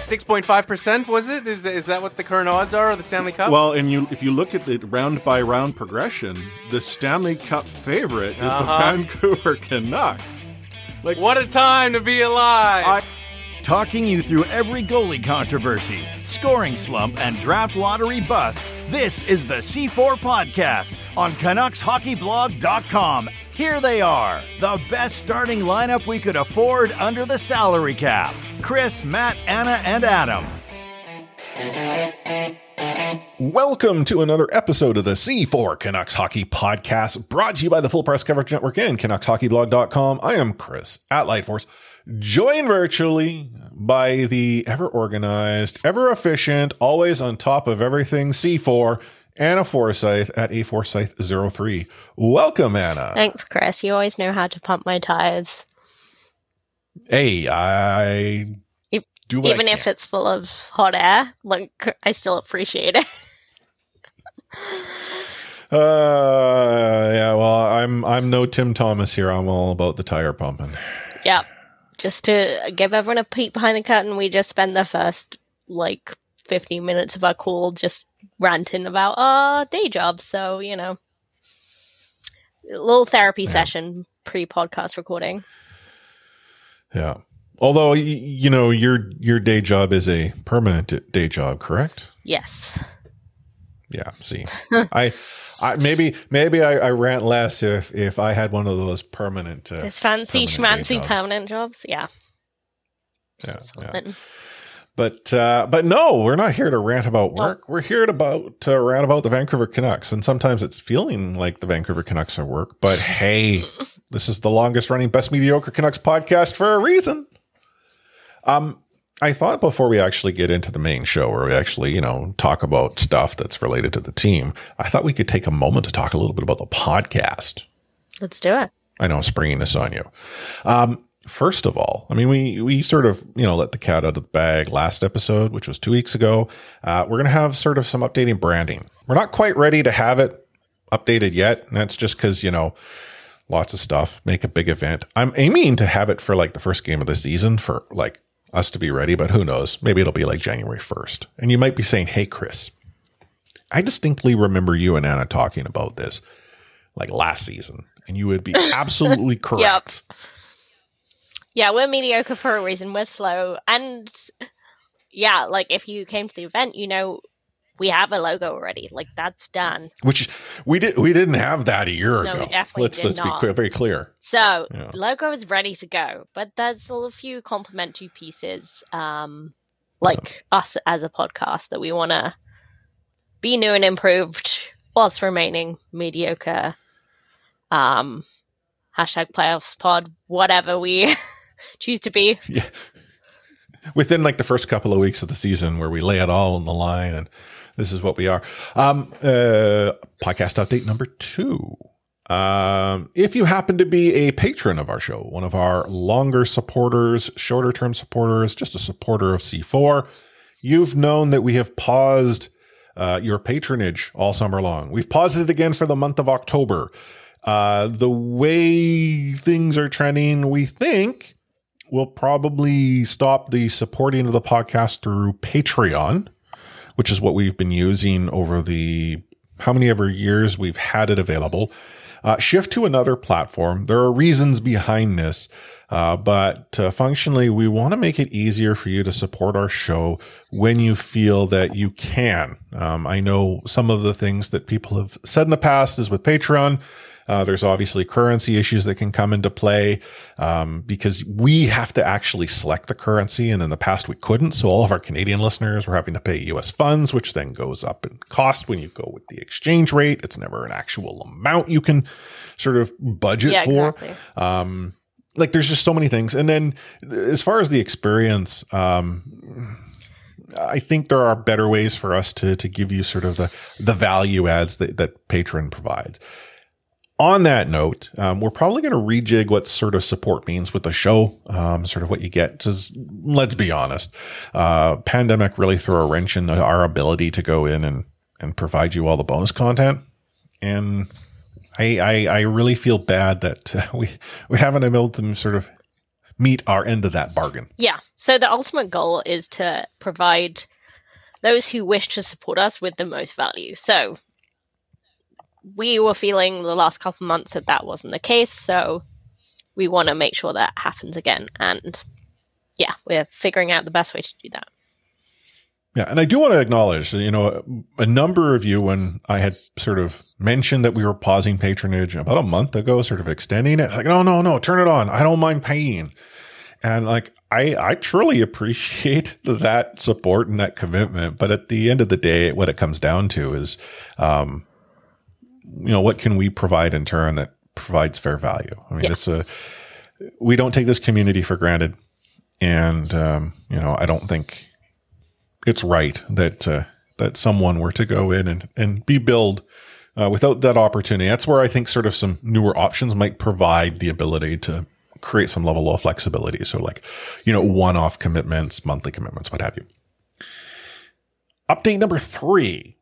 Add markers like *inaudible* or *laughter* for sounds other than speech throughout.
Six point five percent was it? Is is that what the current odds are of the Stanley Cup? Well, and you if you look at the round by round progression, the Stanley Cup favorite is Uh-huh. the Vancouver Canucks. Like what a time to be alive! I, Talking you through every goalie controversy, scoring slump, and draft lottery bust, this is the C4 Podcast on CanucksHockeyBlog.com. Here they are, the best starting lineup we could afford under the salary cap Chris, Matt, Anna, and Adam. Welcome to another episode of the C4 Canucks Hockey Podcast, brought to you by the Full Press Coverage Network and CanucksHockeyBlog.com. I am Chris at Lightforce, joined virtually by the ever organized, ever efficient, always on top of everything C4, Anna Forsyth at A Forsyth 03. Welcome, Anna. Thanks, Chris. You always know how to pump my tires, Hey, I If- do even if it's full of hot air. Like I still appreciate it. *laughs* Uh, yeah. Well, I'm I'm no Tim Thomas here. I'm all about the tire pumping. yep. Just to give everyone a peek behind the curtain, we just spent the first like 15 minutes of our call just ranting about our day jobs. So you know, a little therapy session pre-podcast recording. Yeah. Although you know your your day job is a permanent day job, correct? Yes. Yeah. See, I, I maybe maybe I, I rant less if if I had one of those permanent. Uh, This fancy permanent schmancy permanent jobs. Yeah. Yeah, yeah. But uh, but no, we're not here to rant about work. We're here to about to rant about the Vancouver Canucks, and sometimes it's feeling like the Vancouver Canucks are work. But *laughs* hey, this is the longest running best mediocre Canucks podcast for a reason. Um, I thought before we actually get into the main show, where we actually you know talk about stuff that's related to the team, I thought we could take a moment to talk a little bit about the podcast. Let's do it. I know I'm springing this on you. Um, first of all, I mean, we we sort of you know let the cat out of the bag last episode, which was two weeks ago. Uh, we're gonna have sort of some updating branding. We're not quite ready to have it updated yet, and that's just because you know lots of stuff. Make a big event. I'm aiming to have it for like the first game of the season for like us to be ready, but who knows? Maybe it'll be like January 1st. And you might be saying, "Hey, Chris." I distinctly remember you and Anna talking about this like last season, and you would be *laughs* absolutely correct. Yeah, we're mediocre for a reason. We're slow. And yeah, like if you came to the event, you know we have a logo already. Like that's done. Which we did we didn't have that a year No, ago. definitely let's did let's not. be clear, very clear. So Yeah. logo is ready to go. But there's a few complementary pieces, um, like us as a podcast that we wanna be new and improved whilst remaining mediocre. Um hashtag playoffs pod, whatever we *laughs* choose to be. *laughs* Yeah. Within like the first couple of weeks of the season where we lay it all on the line and this is what we are. Um uh podcast update number two. Um, if you happen to be a patron of our show, one of our longer supporters, shorter term supporters, just a supporter of C4, you've known that we have paused uh, your patronage all summer long. We've paused it again for the month of October. Uh, the way things are trending, we think we'll probably stop the supporting of the podcast through Patreon, which is what we've been using over the how many ever years we've had it available. Uh, shift to another platform. There are reasons behind this, uh, but uh, functionally, we want to make it easier for you to support our show when you feel that you can. Um, I know some of the things that people have said in the past is with Patreon. Uh, there's obviously currency issues that can come into play um, because we have to actually select the currency, and in the past we couldn't. So all of our Canadian listeners were having to pay U.S. funds, which then goes up in cost when you go with the exchange rate. It's never an actual amount you can sort of budget Yeah, for. exactly. Um, like there's just so many things, and then as far as the experience, um, I think there are better ways for us to to give you sort of the the value adds that that Patreon provides. On that note, um, we're probably going to rejig what sort of support means with the show, um, sort of what you get. Because let's be honest, uh, pandemic really threw a wrench in our ability to go in and and provide you all the bonus content, and I I, I really feel bad that uh, *laughs* we we haven't been able to sort of meet our end of that bargain. Yeah. So the ultimate goal is to provide those who wish to support us with the most value. So we were feeling the last couple months that that wasn't the case. So we want to make sure that happens again. And yeah, we're figuring out the best way to do that. Yeah, and I do want to acknowledge, you know, a number of you when I had sort of mentioned that we were pausing patronage about a month ago, sort of extending it, like, no, no, no, turn it on. I don't mind paying. And like, I, I truly appreciate *laughs* that support and that commitment. But at the end of the day, what it comes down to is, um, you know, what can we provide in turn that provides fair value? I mean, it's a, we don't take this community for granted. And, um, you know, I don't think it's right that, uh, that someone were to go in and, and be billed uh, without that opportunity. That's where I think sort of some newer options might provide the ability to create some level of flexibility. So like, you know, one-off commitments, monthly commitments, what have you. Update number three.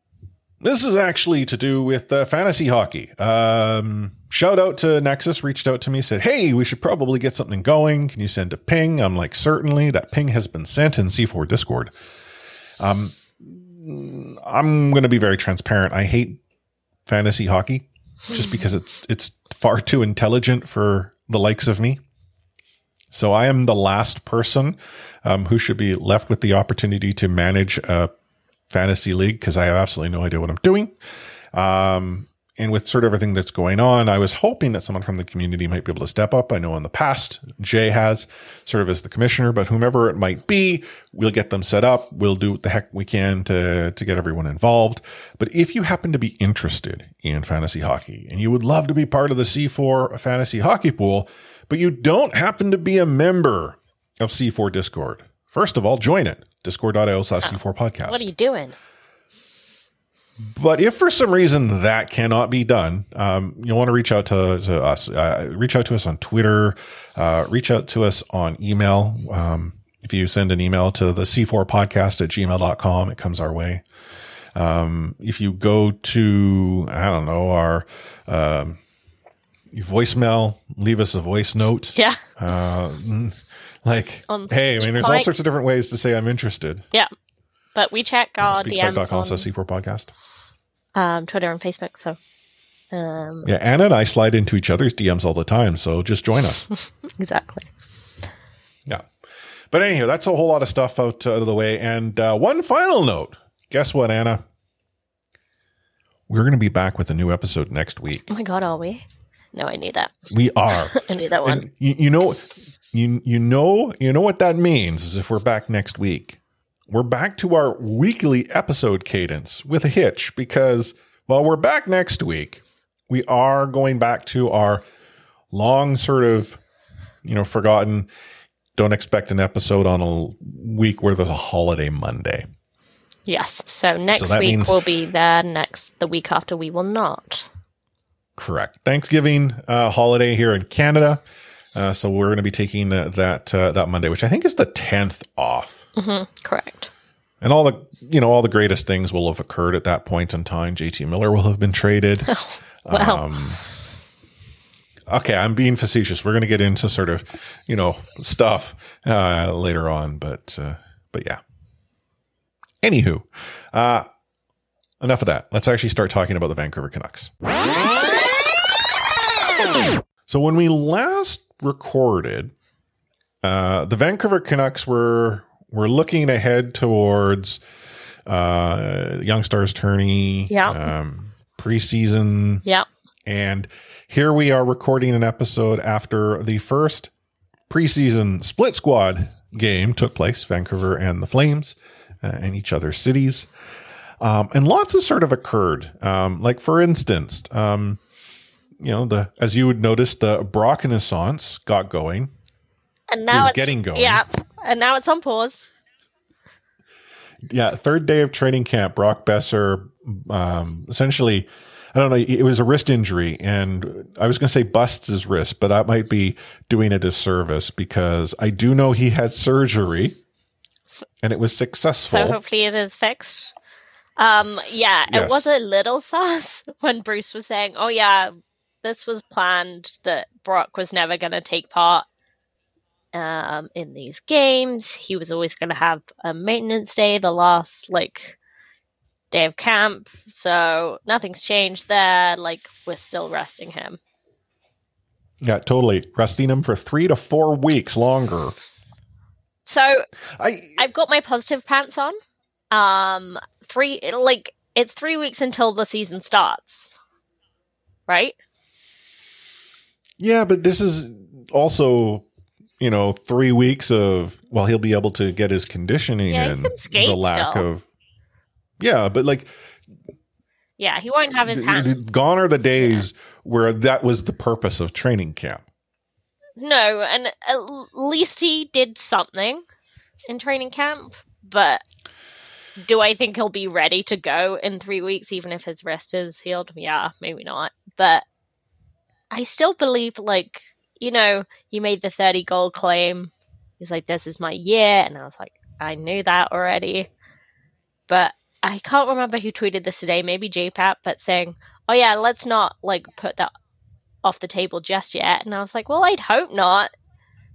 This is actually to do with uh, fantasy hockey. Um, shout out to Nexus, reached out to me, said, Hey, we should probably get something going. Can you send a ping? I'm like, Certainly. That ping has been sent in C4 Discord. Um, I'm going to be very transparent. I hate fantasy hockey just because it's it's far too intelligent for the likes of me. So I am the last person um, who should be left with the opportunity to manage a fantasy league because I have absolutely no idea what I'm doing. Um, and with sort of everything that's going on, I was hoping that someone from the community might be able to step up. I know in the past, Jay has sort of as the commissioner, but whomever it might be, we'll get them set up. We'll do what the heck we can to, to get everyone involved. But if you happen to be interested in fantasy hockey and you would love to be part of the C4 fantasy hockey pool, but you don't happen to be a member of C4 Discord, first of all, join it. Discord.io slash C4 podcast. What are you doing? But if for some reason that cannot be done, um, you'll want to reach out to, to us. Uh, reach out to us on Twitter. Uh, reach out to us on email. Um, if you send an email to the C4 podcast at gmail.com, it comes our way. Um, if you go to, I don't know, our um, voicemail, leave us a voice note. Yeah. Uh, mm, like, On hey, I mean, there's all sorts of different ways to say I'm interested. Yeah. But we check our DMs slash C4 podcast. um, Twitter and Facebook. So um, Yeah, Anna and I slide into each other's DMs all the time, so just join us. *laughs* exactly. yeah. But anyhow, that's a whole lot of stuff out uh, of the way. And uh, one final note. Guess what, Anna? We're going to be back with a new episode next week. Oh my god, are we? No, I knew that. We are. *laughs* I knew that one. you, you know, you you know, you know what that means is if we're back next week, we're back to our weekly episode cadence with a hitch because while we're back next week, we are going back to our long sort of, you know, forgotten. Don't expect an episode on a week where there's a holiday Monday. Yes. So next that week will be there. Next, the week after, we will not. Correct. Thanksgiving uh, holiday here in Canada. Uh, so we're going to be taking uh, that uh, that Monday, which I think is the tenth off. hmm Correct. And all the you know all the greatest things will have occurred at that point in time. JT Miller will have been traded. *laughs* Wow. Um, okay, I'm being facetious. We're going to get into sort of you know stuff uh, later on, but uh, but yeah. Anywho, uh, enough of that. Let's actually start talking about the Vancouver Canucks. So when we last recorded, uh, the Vancouver Canucks were were looking ahead towards uh, Young Stars tourney, Yeah. um, preseason, yeah. and here we are recording an episode after the first preseason split squad game took place, Vancouver and the Flames, uh, in each other's cities. Um, and lots has sort of occurred. Um, like for instance, um, you know, the as you would notice, the Brock Renaissance got going. And now was it's getting going. Yeah. And now it's on pause. Yeah, third day of training camp, Brock Boeser um, essentially, I don't know, it was a wrist injury, and I was going to say busts his wrist, but that might be doing a disservice because I do know he had surgery, and it was successful. So hopefully it is fixed. Um, yeah, Yes. it was a little *laughs* sus when Bruce was saying, "Oh yeah, this was planned that Brock was never going to take part um, in these games. He was always going to have a maintenance day, the last like day of camp. So nothing's changed there. Like we're still resting him. yeah, totally. Resting him for three to four weeks longer. So I I've got my positive pants on. Um, three like it's three weeks until the season starts, right? Yeah, but this is also, you know, three weeks of well, he'll be able to get his conditioning Yeah, he in. can skate the lack still. of yeah, but like Yeah, he won't have his hands. gone are the days where that was the purpose of training camp. No, and at least he did something in training camp. But do I think he'll be ready to go in three weeks, even if his wrist is healed? Yeah, maybe not. But I still believe, like, you know, he made the 30 goal claim. He's like, this is my year. And I was like, I knew that already. But I can't remember who tweeted this today, maybe JPAP, but saying, oh, yeah, let's not, like, put that off the table just yet. And I was like, well, I'd hope not.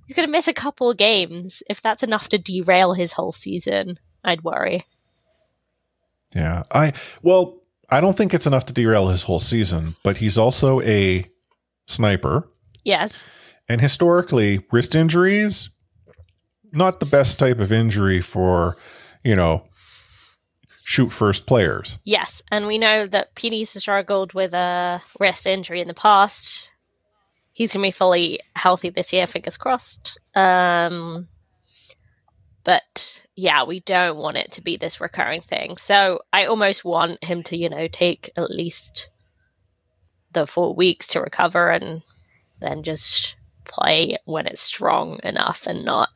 He's going to miss a couple of games. If that's enough to derail his whole season, I'd worry. Yeah. I well, I don't think it's enough to derail his whole season, but he's also a sniper. Yes. And historically, wrist injuries not the best type of injury for, you know, shoot first players. Yes. And we know that PD's struggled with a wrist injury in the past. He's going to be fully healthy this year, fingers crossed. Um, but yeah, we don't want it to be this recurring thing. So I almost want him to, you know, take at least the four weeks to recover and then just play when it's strong enough and not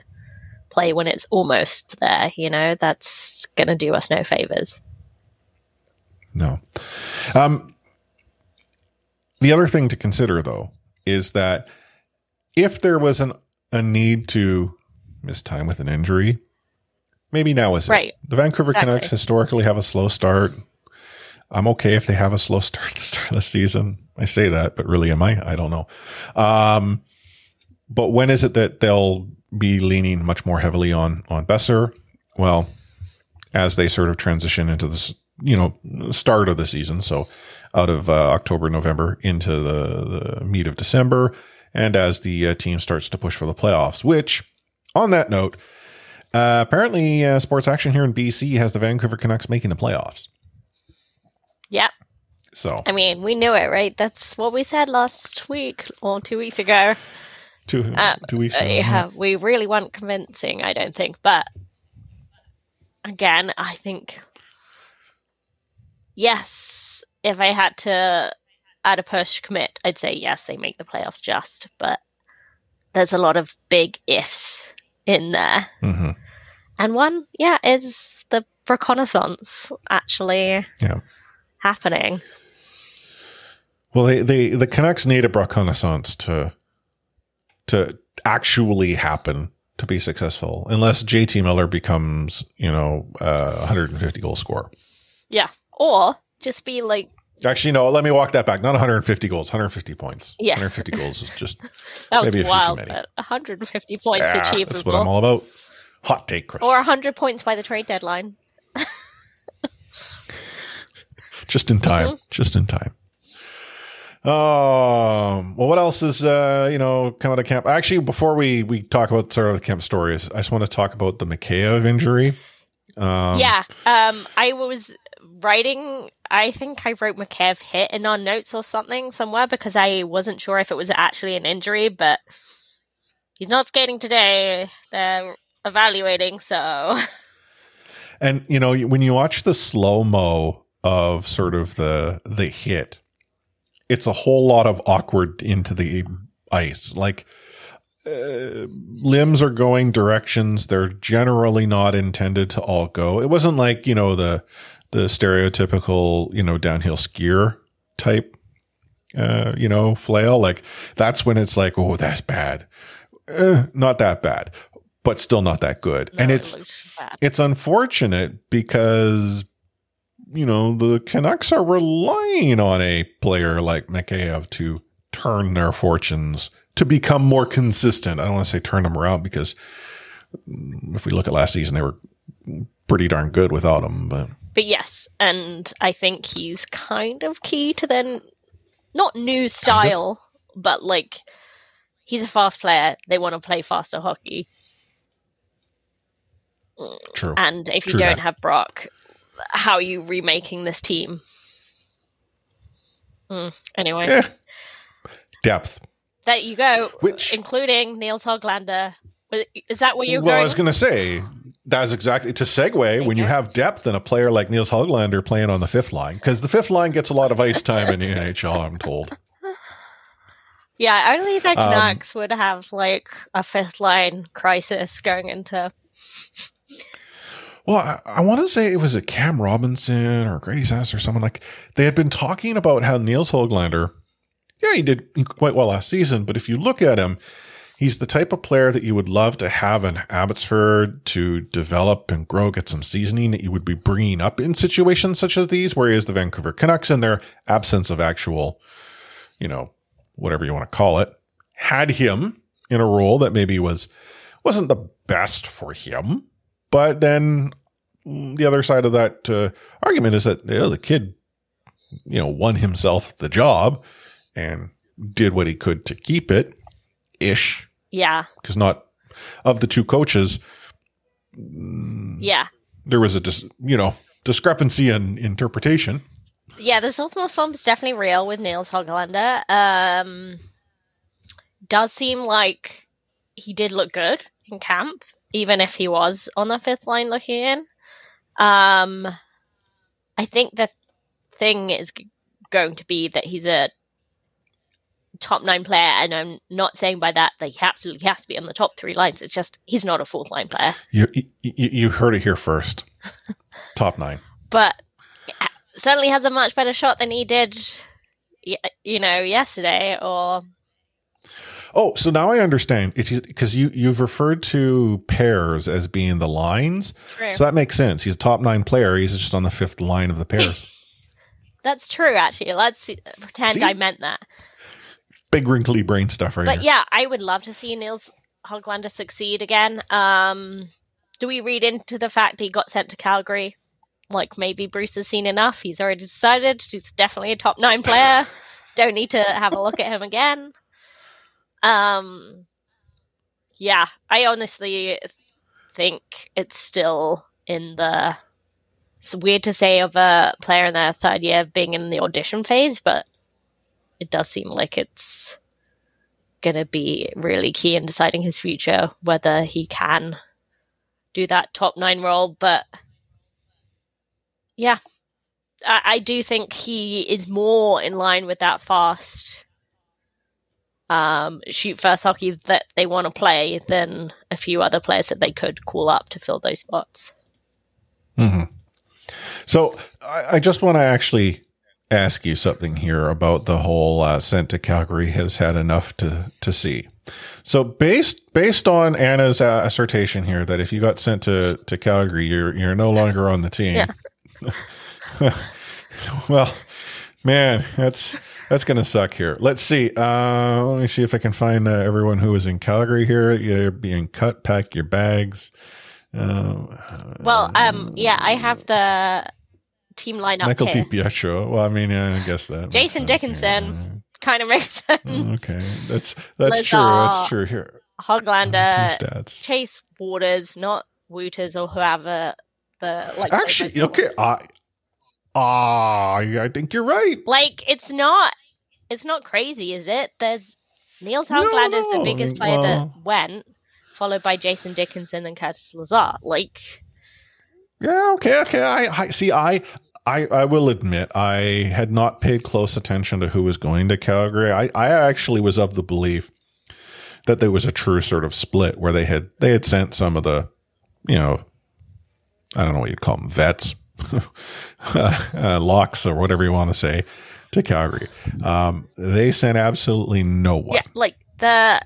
play when it's almost there. You know, that's going to do us no favors. No. Um, the other thing to consider, though, is that if there was an, a need to miss time with an injury, maybe now is it. Right. The Vancouver Exactly. Canucks historically have a slow start. I'm okay if they have a slow *laughs* start at the start of the season. I say that, but really, am I? I don't know. Um, but when is it that they'll be leaning much more heavily on on Boeser? Well, as they sort of transition into this, you know, start of the season. So out of uh, October, November into the, the meat of December, and as the uh, team starts to push for the playoffs. Which, on that note, uh, apparently, uh, Sports Action here in BC has the Vancouver Canucks making the playoffs. Yep. So I mean, we knew it, right? That's what we said last week or two weeks ago. two Uh, two weeks. Ago, yeah, we really weren't convincing, I don't think. But again, I think yes, if I had to add a push commit, I'd say yes, they make the playoffs just. But there's a lot of big ifs in there, Mhm. and one, yeah, is the reconnaissance actually Yeah. happening. Well, they, they the Canucks need a reconnaissance to to actually happen to be successful, unless JT Miller becomes you know uh, 150 goal scorer. Yeah. Or just be like Actually, no. Let me walk that back. Not 150 goals, 150 points. Yeah. 150 goals is just *laughs* that was maybe a few too wild, many. but 150 points Yeah, achievable. that's what I'm all about. Hot take, Chris. or 100 points by the trade deadline. just in time. Mm-hmm. Just in time. Um. Well, what else is uh you know coming out of camp? Actually, before we we talk about sort of the camp stories, I just want to talk about the Mikheyev injury. Um, yeah. Um, I was writing. I think I wrote Mikheyev hit in our notes or something somewhere because I wasn't sure if it was actually an injury, but he's not skating today. They're evaluating, so And you know when you watch the slow mo of sort of the the hit, it's a whole lot of awkward into the ice. Like uh, limbs are going directions they're generally not intended to all go. It wasn't like you know the the stereotypical you know downhill skier type uh, you know flail. Like that's when it's like oh that's bad, uh, not that bad, but still not that good. and No, it it's bad. it's unfortunate because you know the Canucks are relying on a player like Mikheyev to turn their fortunes to become more consistent. I don't want to say turn them around because if we look at last season, they were pretty darn good without him. But But yes, and I think he's kind of key to then not new style, but like he's a fast player. They want to play faster hockey. true, And if you True don't that. have Brock, how are you remaking this team? Mm, anyway, Eh, depth. there you go. Which- including Nils Hoglander. Is that where you're well, going? I was going to say that's exactly to segue when you have depth and a player like Nils Hoglander playing on the fifth line because the fifth line gets a lot of ice time in the *laughs* NHL. I'm told. yeah, I only the Um, Canucks would have like a fifth line crisis going into. Well, I, I want to say it was a Cam Robinson or Grady Sass or someone like they had been talking about how Nils Hoglander, yeah, he did quite well last season, but if you look at him, he's the type of player that you would love to have in Abbotsford to develop and grow, get some seasoning that you would be bringing up in situations such as these, where he is the Vancouver Canucks in their absence of actual, you know, whatever you want to call it, had him in a role that maybe was wasn't the best for him. But then mm, the other side of that uh, argument is that you know, the kid, you know, won himself the job and did what he could to keep it, ish, Yeah, because not of the two coaches, yeah. there was a dis, you know discrepancy in interpretation. Yeah, the sophomore slump is definitely real with Nils Hoglander. Um, does seem like he did look good in camp, even if he was on the fifth line looking in. Um, I think the thing is going to be that he's a top nine player, and I'm not saying by that that he absolutely has to be on the top three lines. It's just he's not a fourth line player. You you, you heard it here first. *laughs* Top nine. but certainly has a much better shot than he did, you know, yesterday. Or Oh, so now I understand. It's because you you've referred to pairs as being the lines, True. so that makes sense. He's a top nine player. He's just on the fifth line of the pairs. *laughs* that's true. Actually, let's pretend See? I meant that. Big wrinkly brain stuff right But here. yeah, I would love to see Nils Hoglander succeed again. Um, do we read into the fact that he got sent to Calgary? Like maybe Bruce has seen enough. He's already decided he's definitely a top nine player. *laughs* Don't need to have a look at him again. Um, yeah, I honestly think it's still in the. It's weird to say of a player in their third year being in the audition phase, but it does seem like it's going to be really key in deciding his future, whether he can do that top nine role. But yeah, I, I do think he is more in line with that fast um, shoot first hockey that they want to play than a few other players that they could call up to fill those spots. So I, I just want to actually ask you something here about the whole uh, sent to Calgary has had enough to to see. So based based on Anna's uh, assertion here that if you got sent to, to Calgary, you're you're no longer on the team. Yeah. *laughs* well, man, that's that's gonna suck here. Let's see. Uh, let me see if I can find uh, everyone who was in Calgary here. You're being cut. Pack your bags. Uh, Well, um, yeah, I have the team lineup Michael here. DiPietro. Well, I mean, yeah, I guess that. Jason Dickinson. Kind of makes *laughs* sense. Okay, that's that's Lazar. true. That's true. Here, Hoglander, stats. Chase Waters, not Wooters or whoever the like. Actually, okay, I, ah, I think you're right. like it's not, it's not crazy, is it? There's Nils Hoglander's no, the biggest player mean, that went, followed by Jason Dickinson and Curtis Lazar. Like, Yeah, okay, okay. I, I see. I, I, I will admit, I had not paid close attention to who was going to Calgary. I, I actually was of the belief that there was a true sort of split where they had they had sent some of the, you know, I don't know what you'd call them, vets, *laughs* uh, locks or whatever you want to say, to Calgary. Um, they sent absolutely no one. yeah, like the.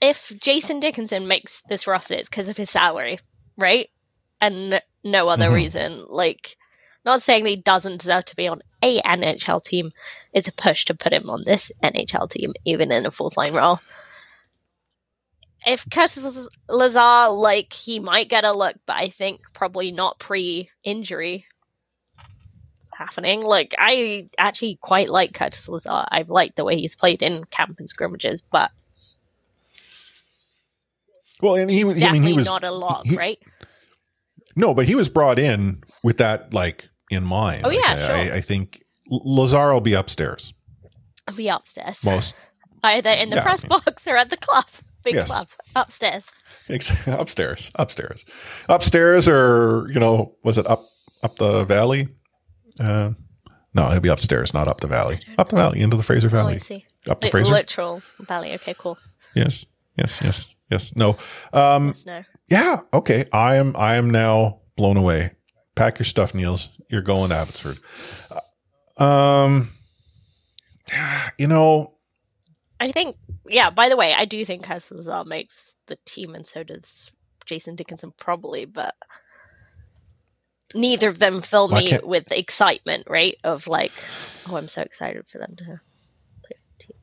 If Jason Dickinson makes this roster, it's because of his salary, right? And no other Mhm. reason. Like, not saying that he doesn't deserve to be on a NHL team. It's a push to put him on this NHL team, even in a fourth line role. If Curtis Lazar, like, he might get a look, but I think probably not pre injury. Happening. Like, I actually quite like Curtis Lazar. I've liked the way he's played in camp and scrimmages, but Well, and he, I mean, definitely he was not a lock, he- right? No, but he was brought in with that like in mind. Oh, Like, yeah, I, sure. I, I think Lazar will be upstairs I'll be upstairs. most *laughs* Either in the Yeah, press box or at the club. Big Yes. club. Upstairs. *laughs* ex- upstairs, upstairs, upstairs, or you know, was it up up the valley? Uh, no, he'll be upstairs, not up the valley. Up the valley into the Fraser Oh, Valley. I see. Up the Like, Fraser. literal valley. Okay, cool. Yes, yes, yes, yes. No. Um, Yes, no. Yeah. Okay. I am. I am now blown away. Pack your stuff, Nils. You're going to Abbotsford. Uh, Um. *sighs* You know. I think, yeah, by the way, I do think Lazar makes the team, and so does Jason Dickinson, probably, but neither of them fill Why me can't- with excitement, right? Of like, oh, I'm so excited for them to play the team.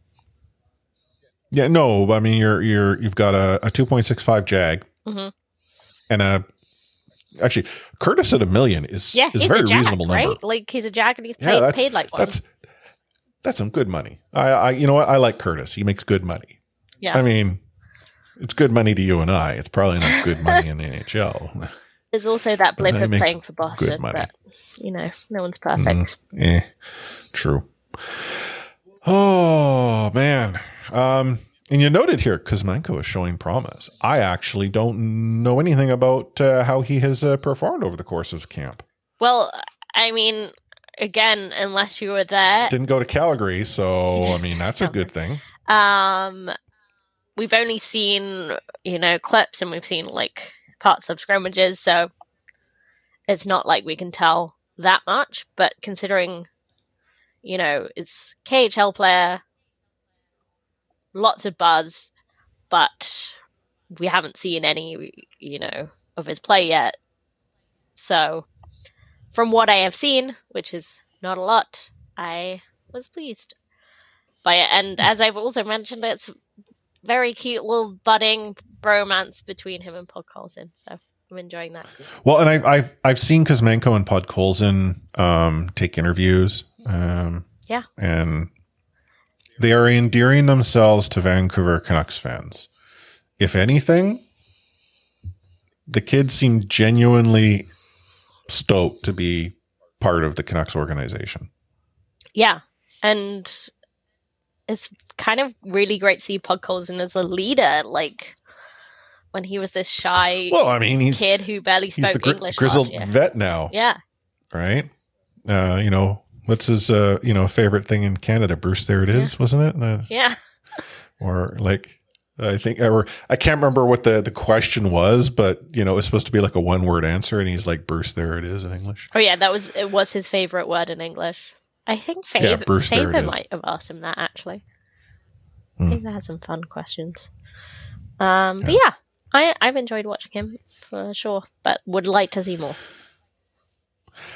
Yeah. No. I mean, you're you're you've got a, a 2.65 Jag Mhm. and a. Actually, Curtis at a million is Yeah, is very a jack, reasonable number. right? Like, he's a jack and he's paid, paid like one. that's that's some good money. I, I you know what I like Curtis. He makes good money. Yeah. I mean, it's good money to you and I. It's probably not good money in *laughs* the NHL. There's also that blip of playing for Boston, but, you know, no one's perfect. Mm, eh, true. Oh man. Um, and you noted here Kuzmenko is showing promise. I actually don't know anything about uh, how he has uh, performed over the course of camp. Well, I mean, again, unless you were there, Didn't go to Calgary, so I *laughs* mean that's a good thing. um, we've only seen, you know, clips and we've seen like parts of scrimmages, so it's not like we can tell that much. But considering, you know, it's KHL player, lots of buzz, but we haven't seen any, you know, of his play yet. So, from what I have seen, which is not a lot, I was pleased by it. And as I've also mentioned, it's very cute little budding bromance between him and Podkolzin. So I'm enjoying that. Well, and I've I've I've seen Kuzmenko and Podkolzin um, take interviews. Um, Yeah. and they are endearing themselves to Vancouver Canucks fans. If anything, the kids seem genuinely stoked to be part of the Canucks organization. Yeah. And it's kind of really great to see Colson as a leader. Like when he was this shy Well, I mean, he's kid who barely he's the spoke gri- English. grizzled vet now, Yeah. right? Uh, you know, what's his uh, you know favorite thing in Canada? Bruce, there it is, wasn't it? Uh, Yeah. or like I think, or I can't remember what the, the question was, but you know, it was supposed to be like a one word answer, and he's like, "Bruce, there it is" in English. Oh yeah, that was it. Was his favorite word in English? I think Faber, Yeah, Bruce, there Faber might have asked him that actually. Hmm. Faber has some fun questions. Um, but yeah, I I've enjoyed watching him for sure, but would like to see more.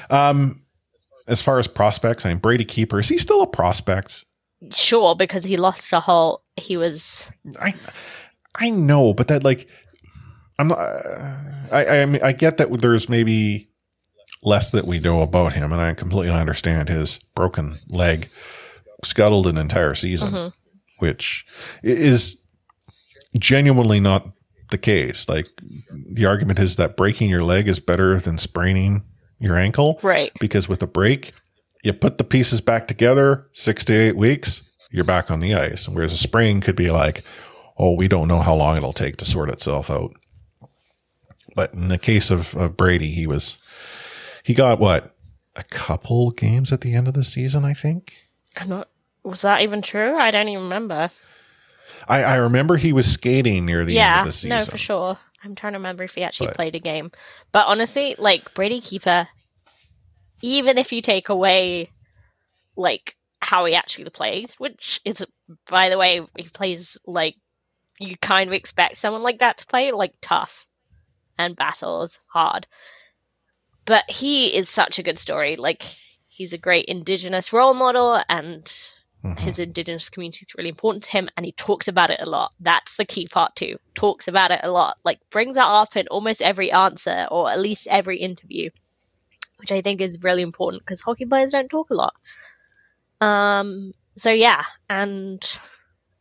Um, as far as prospects, I mean, Brady Keeper is he still a prospect? Sure, because he lost a whole. He was I I know, but that like I'm not. Uh, I I mean, I get that there's maybe less that we know about him, and I completely understand his broken leg scuttled an entire season, mm-hmm. which is genuinely not the case. Like the argument is that breaking your leg is better than spraining your ankle, right. because with a break, you put the pieces back together, six to eight weeks, you're back on the ice. Whereas a sprain could be like, oh, we don't know how long it'll take to sort itself out. But in the case of, of Brady, he was, he got what, a couple games at the end of the season, I think. I'm not. Was that even true? I don't even remember. I, I remember he was skating near the end yeah, of the season. no, for sure. I'm trying to remember if he actually But- played a game. But honestly, like Brady Keeper, even if you take away like how he actually plays, which is by the way, he plays like you kind of expect someone like that to play, like tough and battles hard. But he is such a good story. Like he's a great indigenous role model and Mhm. his indigenous community is really important to him and he talks about it a lot that's the key part too talks about it a lot like brings that up in almost every answer or at least every interview which i think is really important because hockey players don't talk a lot. Um so yeah and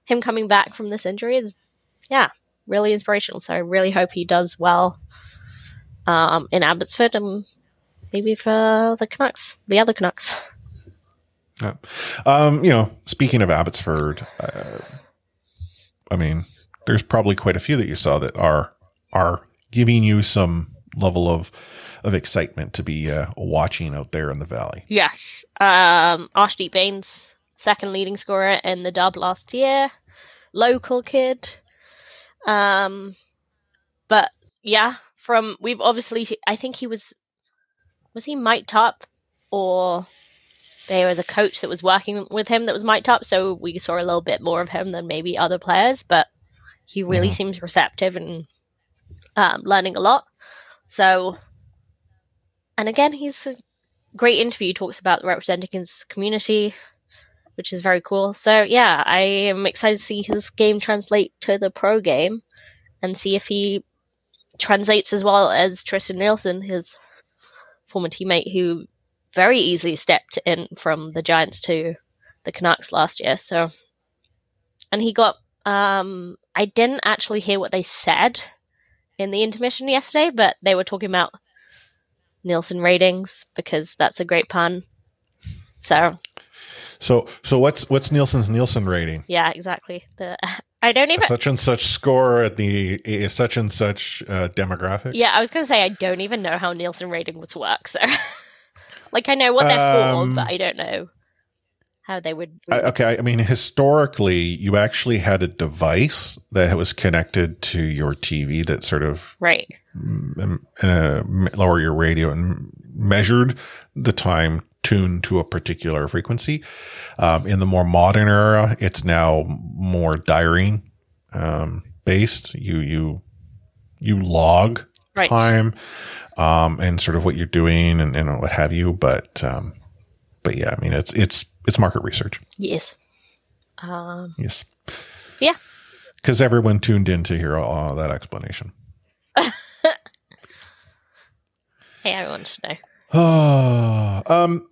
him coming back from this injury is yeah really inspirational. So i really hope he does well um in abbotsford and maybe for the canucks the other canucks. Yeah. Um, you know, speaking of Abbotsford, uh, I mean, there's probably quite a few that you saw that are are giving you some level of of excitement to be uh, watching out there in the valley. Yes. Um, Arshdeep Bains, second leading scorer in the dub last year. Local kid. Um, but yeah, from we've obviously, I think he was, was he mic'd up or there was a coach that was working with him that was mic'd up, so we saw a little bit more of him than maybe other players, but he really seems receptive and um, learning a lot. So, and again, he's a great interview. He talks about representing his community, which is very cool. So yeah, I am excited to see his game translate to the pro game and see if he translates as well as Tristan Nielsen, his former teammate, who very easily stepped in from the Giants to the Canucks last year. So, and he got. Um, I didn't actually hear what they said in the intermission yesterday, but they were talking about Nielsen ratings because that's a great pun. So So, so what's what's Nielsen's Nielsen rating? yeah, exactly. The *laughs* I don't even. Such and such score at the such and such uh, demographic. Yeah, I was gonna say I don't even know how Nielsen rating would work. So, *laughs* like, I know what they're Um, for, but I don't know how they would. I, okay, I mean, historically, you actually had a device that was connected to your TV that sort of right. m- uh, m- lower your radio and measured the time tuned to a particular frequency. Um, in the more modern era, it's now more diaring um, based. You you you log Right. time um, and sort of what you're doing and, and what have you. But um, but yeah, I mean, it's it's it's market research. Yes. Um. Yes. Yeah. Because everyone tuned in to hear all that explanation. *laughs* Hey, I want to know. *sighs* um,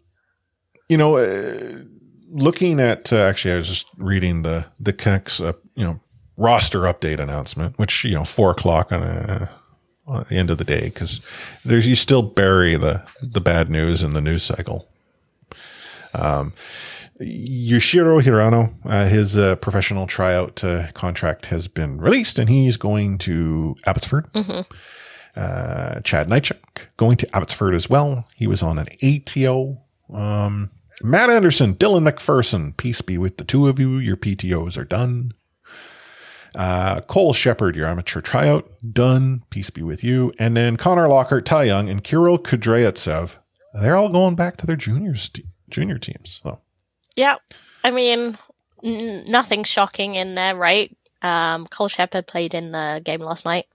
you know, uh, looking at uh, actually, I was just reading the the Canucks, uh, you know, roster update announcement, which you know, four o'clock on, a, on the end of the day, because there's you still bury the the bad news in the news cycle. Um, Yushiroh Hirano, uh, his uh, professional tryout uh, contract has been released, and he's going to Abbotsford. Uh, Chad Nychuk going to Abbotsford as well. He was on an ATO. Um, Matt Anderson, Dylan McPherson, peace be with the two of you. Your PTOs are done. Uh, Cole Shepard, your amateur tryout, done. Peace be with you. And then Connor Lockhart, Ty Young, and Kirill Kudryavtsev, they're all going back to their juniors, junior teams. So. Yeah, I mean, n- nothing shocking in there, right? Um, Cole Shepard played in the game last night.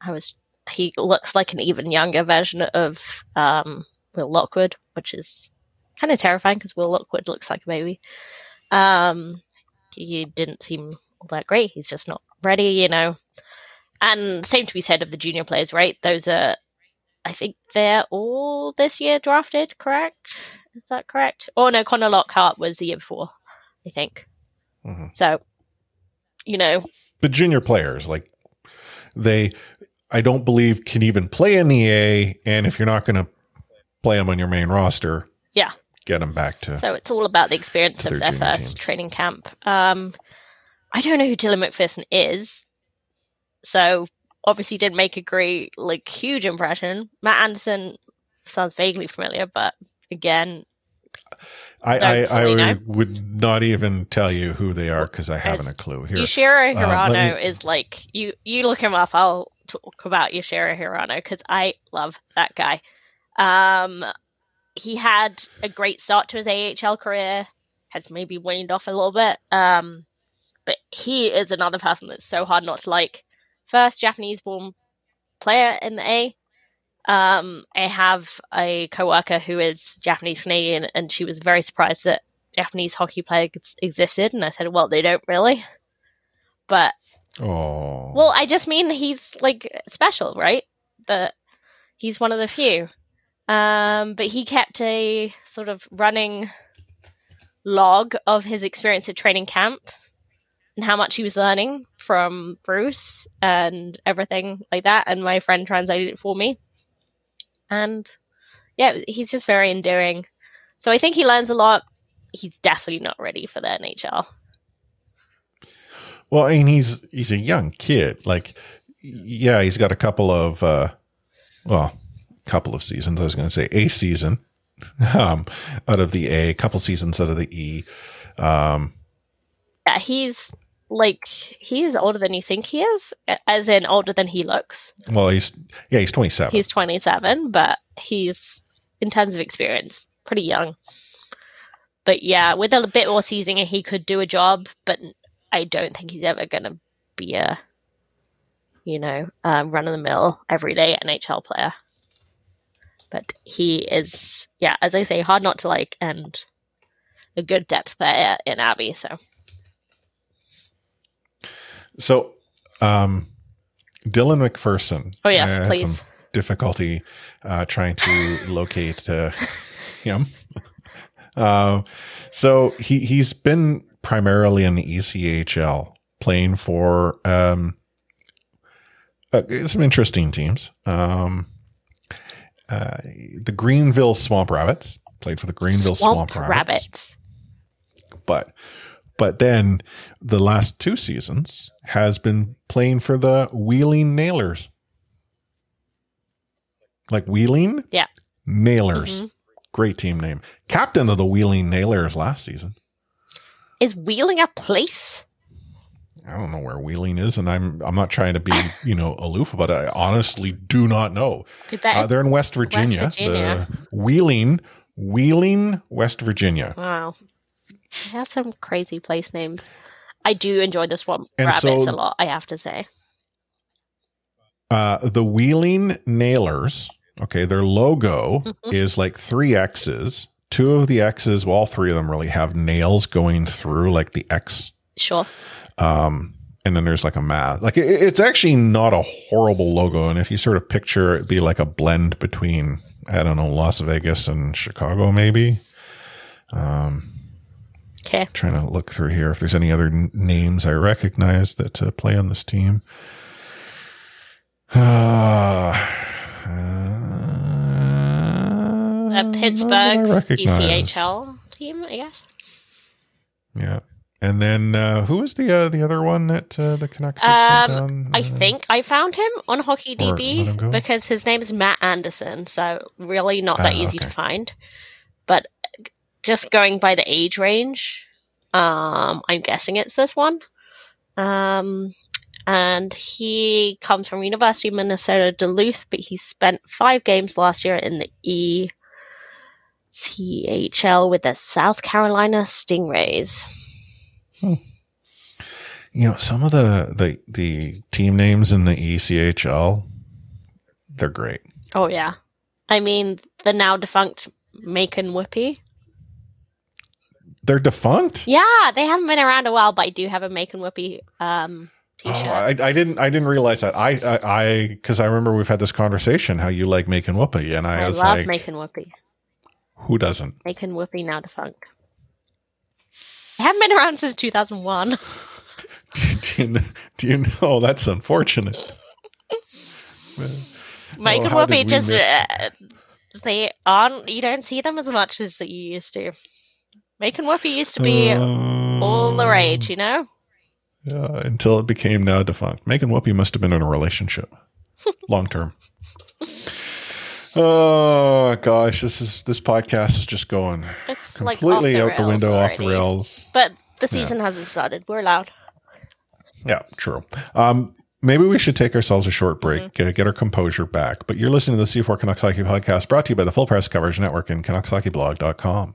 I was he looks like an even younger version of um, Will Lockwood, which is kind of terrifying because Will Lockwood looks like a baby. Um, he didn't seem all that great. He's just not ready, you know. And same to be said of the junior players, right? Those are, I think they're all this year drafted, correct? Is that correct? Oh no, Connor Lockhart was the year before, I think. Mm-hmm. So, you know, the junior players like they, I don't believe can even play in the A, and if you're not going to play them on your main roster, yeah, get them back to. So it's all about the experience of their, their first teams. training camp. Um, I don't know who Dylan McPherson is, so obviously didn't make a great, like, huge impression. Matt Anderson sounds vaguely familiar, but again, I, I, I would not even tell you who they are because I haven't a clue. Here, Yushiroh uh, Hirano uh, me... is like you. You look him up. I'll talk about Yushiroh Hirano because I love that guy. Um, he had a great start to his AHL career. Has maybe waned off a little bit. Um, but he is another person that's so hard not to like. First Japanese-born player in the A. Um, I have a coworker who is Japanese Canadian, and she was very surprised that Japanese hockey players existed. And I said, "Well, they don't really." But oh, well, I just mean he's like special, right? That he's one of the few. Um, but he kept a sort of running log of his experience at training camp and how much he was learning from Bruce and everything like that. And my friend translated it for me. And yeah, he's just very endearing. So I think he learns a lot. He's definitely not ready for the NHL. Well, I mean, he's he's a young kid. Like, yeah, he's got a couple of, uh, well, couple of seasons. I was going to say a season *laughs* um, out of the A, a couple seasons out of the E. Um, yeah, he's like he's older than you think he is, as in older than he looks. Well, he's yeah, he's twenty seven. He's twenty seven, but he's in terms of experience pretty young. But yeah, with a bit more seasoning, he could do a job. But I don't think he's ever going to be a, you know, um, run of the mill everyday NHL player. But he is, yeah, as I say, hard not to like and a good depth player in Abby. So so, um, Dylan McPherson. Oh yes, please. difficulty uh, trying to *laughs* locate uh, him. *laughs* Uh, so he he's been primarily in the ECHL, playing for um, uh, some interesting teams. Um, uh, the Greenville Swamp Rabbits played for the Greenville Swamp, Swamp Rabbits. Rabbits. But but then the last two seasons has been playing for the Wheeling Nailers. Like Wheeling? Yeah. Nailers. Mm-hmm. Great team name. Captain of the Wheeling Nailers last season. Is Wheeling a place? I don't know where Wheeling is, and I'm I'm not trying to be *laughs* you know aloof, but I honestly do not know. Uh, they're in West Virginia. West Virginia. The Wheeling, Wheeling, West Virginia. Wow. They have some crazy place names. I do enjoy the swamp and rabbits so, a lot, I have to say. Uh, the Wheeling Nailers, okay, their logo mm-hmm. is like three X's. Two of the X's, well, all three of them really have nails going through, like the X. Sure. Um, and then there's like a math. Like it, it's actually not a horrible logo. And if you sort of picture it be like a blend between, I don't know, Las Vegas and Chicago, maybe. Um, Okay. Trying to look through here if there's any other n- names I recognize that uh, play on this team. Uh, uh, a Pittsburgh ECHL team, I guess. Yeah. And then uh, who was the uh, the other one that uh, the Canucks um, I uh, think I found him on HockeyDB because his name is Matt Anderson, so really not that ah, easy okay. to find. But just going by the age range, um, I'm guessing it's this one. Um, and he comes from University of Minnesota Duluth, but he spent five games last year in the ECHL with the South Carolina Stingrays. You know, some of the the the team names in the ECHL, they're great. Oh yeah, I mean the now defunct Macon Whoopee. They're defunct. Yeah, they haven't been around a while, but I do have a Macon Whoopee um, Oh, t-shirt. I, I didn't. I didn't realize that. I, I, because I, remember we've had this conversation how you like making whoopee, and I, I was love like, Macon Whoopee. who doesn't? Macon Whoopee now defunct. They haven't been around since 2001. *laughs* do, you, do you know that's unfortunate? *laughs* How did Whippy just uh, they aren't. You don't see them as much as that you used to. Macon Whoopee used to be all the rage, you know. Yeah, until it became now defunct. Megan Whoopi must have been in a relationship, *laughs* long term. Oh gosh, this is this podcast is just going It's like completely off out the window, off the rails. But the season hasn't started. We're allowed. Yeah, true. Um, maybe we should take ourselves a short break, Mm-hmm. get, get our composure back. But you're listening to the C4 Canucks Hockey Podcast brought to you by the Full Press Coverage Network and CanucksHockeyBlog.com.